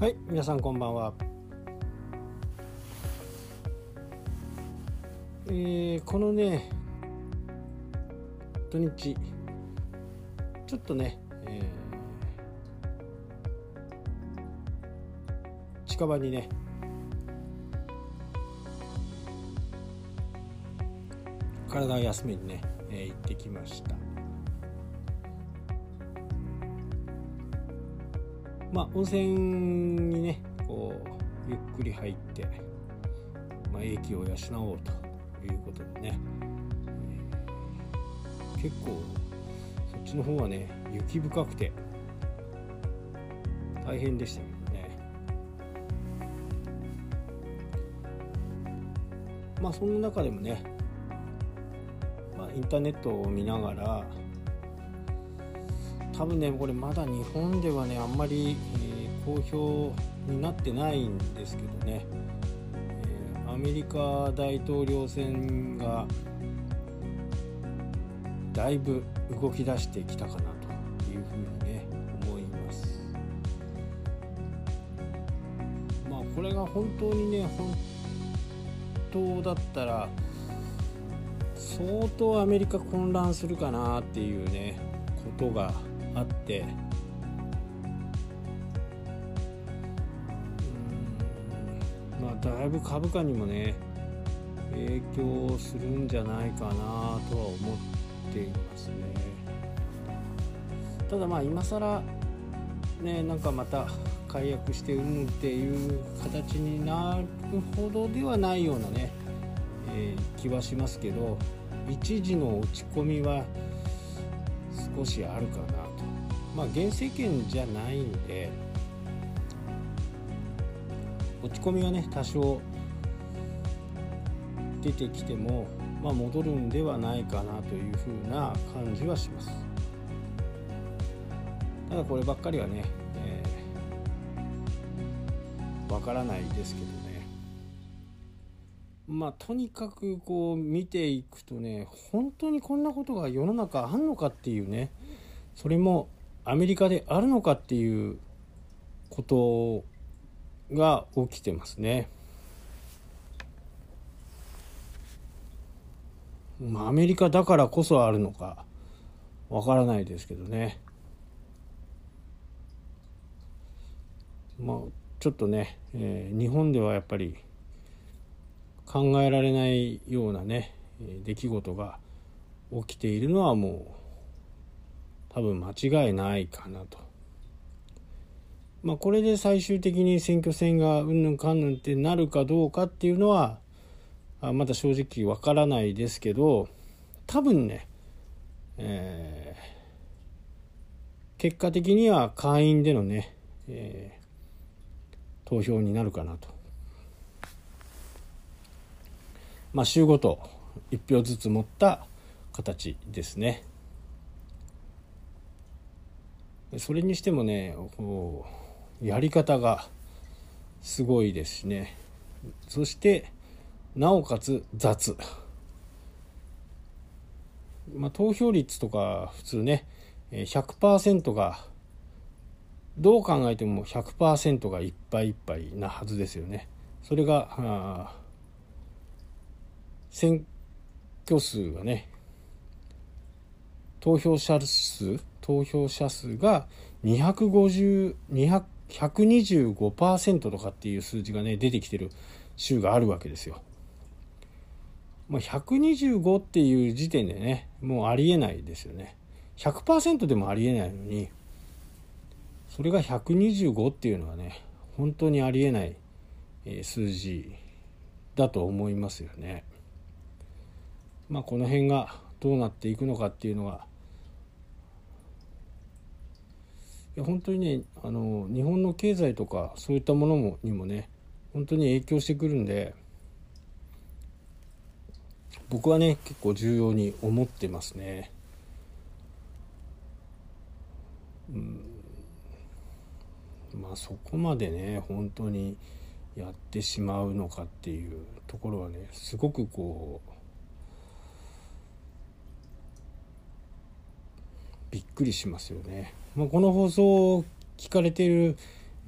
はい皆さんこんばんは。えー、このね土日ちょっとね、えー、近場にね体を休みにね、えー、行ってきました。まあ温泉にねこうゆっくり入って、まあ、英気を養おうということでね、結構そっちの方はね雪深くて大変でしたけどね。まあその中でもね、まあ、インターネットを見ながら多分ねこれまだ日本ではねあんまり、えー、好評になってないんですけどね、えー、アメリカ大統領選がだいぶ動き出してきたかなというふうにね思います。まあこれが本当にね本当だったら相当アメリカ混乱するかなっていうねことがあって。うん。まあだいぶ株価にもね影響するんじゃないかなとは思っていますね。ただまあ今更ねなんかまた解約してうんっていう形になるほどではないようなね、えー、気はしますけど一時の落ち込みは少しあるかな。まあ原政権じゃないんで落ち込みがね多少出てきても、まあ、戻るんではないかなというふうな感じはします。ただこればっかりはねわ、えー、からないですけどね。まあとにかくこう見ていくとね本当にこんなことが世の中あんのかっていうねそれもアメリカであるのかっていうことが起きてますね。まあ、アメリカだからこそあるのかわからないですけどね。まあちょっとね、えー、日本ではやっぱり考えられないようなね出来事が起きているのはもう多分間違いないかなと。まあこれで最終的に選挙戦がうんぬんかんぬんってなるかどうかっていうのはまだ正直わからないですけど多分ね、えー、結果的には会員でのね、えー、投票になるかなと。まあ週ごと1票ずつ持った形ですね。それにしてもねこうやり方がすごいですしね。そしてなおかつ雑、まあ、投票率とか普通ね100%がどう考えても100%がいっぱいいっぱいなはずですよね。それが選挙数がね投票者数投票者数が250、125%とかっていう数字がね、出てきてる州があるわけですよ。まあ、125っていう時点でね、もうありえないですよね。100%でもありえないのに、それが125っていうのはね、本当にありえない数字だと思いますよね。まあ、この辺がどうなっていくのかっていうのがいや本当にねあの日本の経済とかそういったものもにもね本当に影響してくるんで僕はね結構重要に思ってますね。うんまあそこまでね本当にやってしまうのかっていうところはねすごくこうびっくりしますよね。まあ、この放送を聞かれている、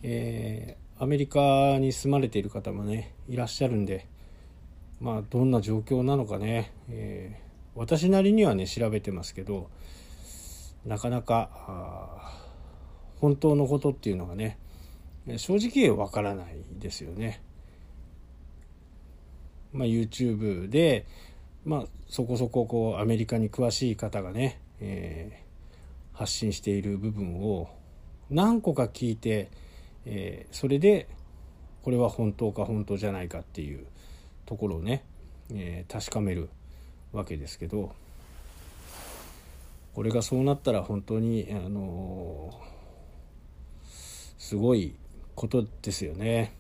えアメリカに住まれている方もねいらっしゃるんでまあどんな状況なのかね、えー、私なりにはね調べてますけどなかなか本当のことっていうのがね正直わからないですよね。まあ、YouTube で、まあ、そこそここうアメリカに詳しい方がね、え、発信している部分を何個か聞いて、えー、それでこれは本当か本当じゃないかっていうところをね、えー、確かめるわけですけどこれがそうなったら本当にあのすごいことですよね。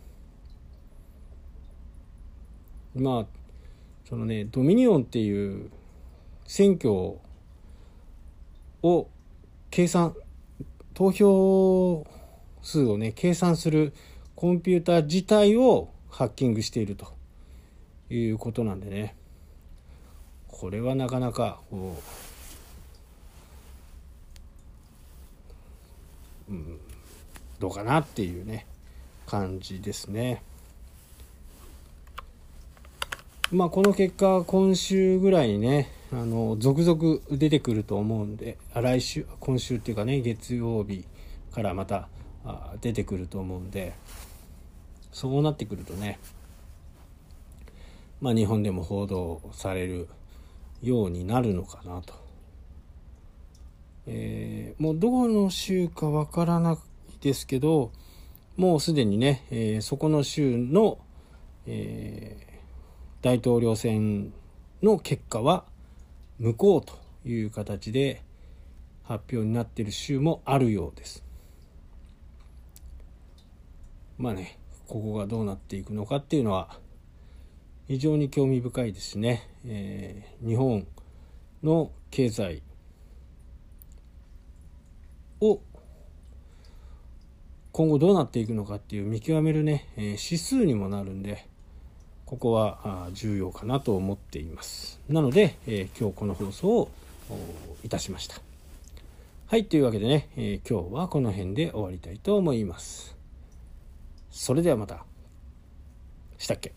まあそのねドミニオンっていう選挙を計算投票数をね計算するコンピューター自体をハッキングしているということなんでねこれはなかなかこう、うん、どうかなっていうね感じですね。まあこの結果今週ぐらいにねあの続々出てくると思うんで来週今週っていうかね月曜日からまた出てくると思うんでそうなってくるとねまあ日本でも報道されるようになるのかなと。えー、もうどこの州かわからないですけどもうすでにね、えー、そこの州の、えー大統領選の結果は無効という形で発表になっている州もあるようです。まあねここがどうなっていくのかっていうのは非常に興味深いですね、えー、日本の経済を今後どうなっていくのかっていう見極めるね、えー、指数にもなるんでここは重要かなと思っています。なので、えー、今日この放送をいたしました。はいというわけでね、えー、今日はこの辺で終わりたいと思います。それではまた。したっけ？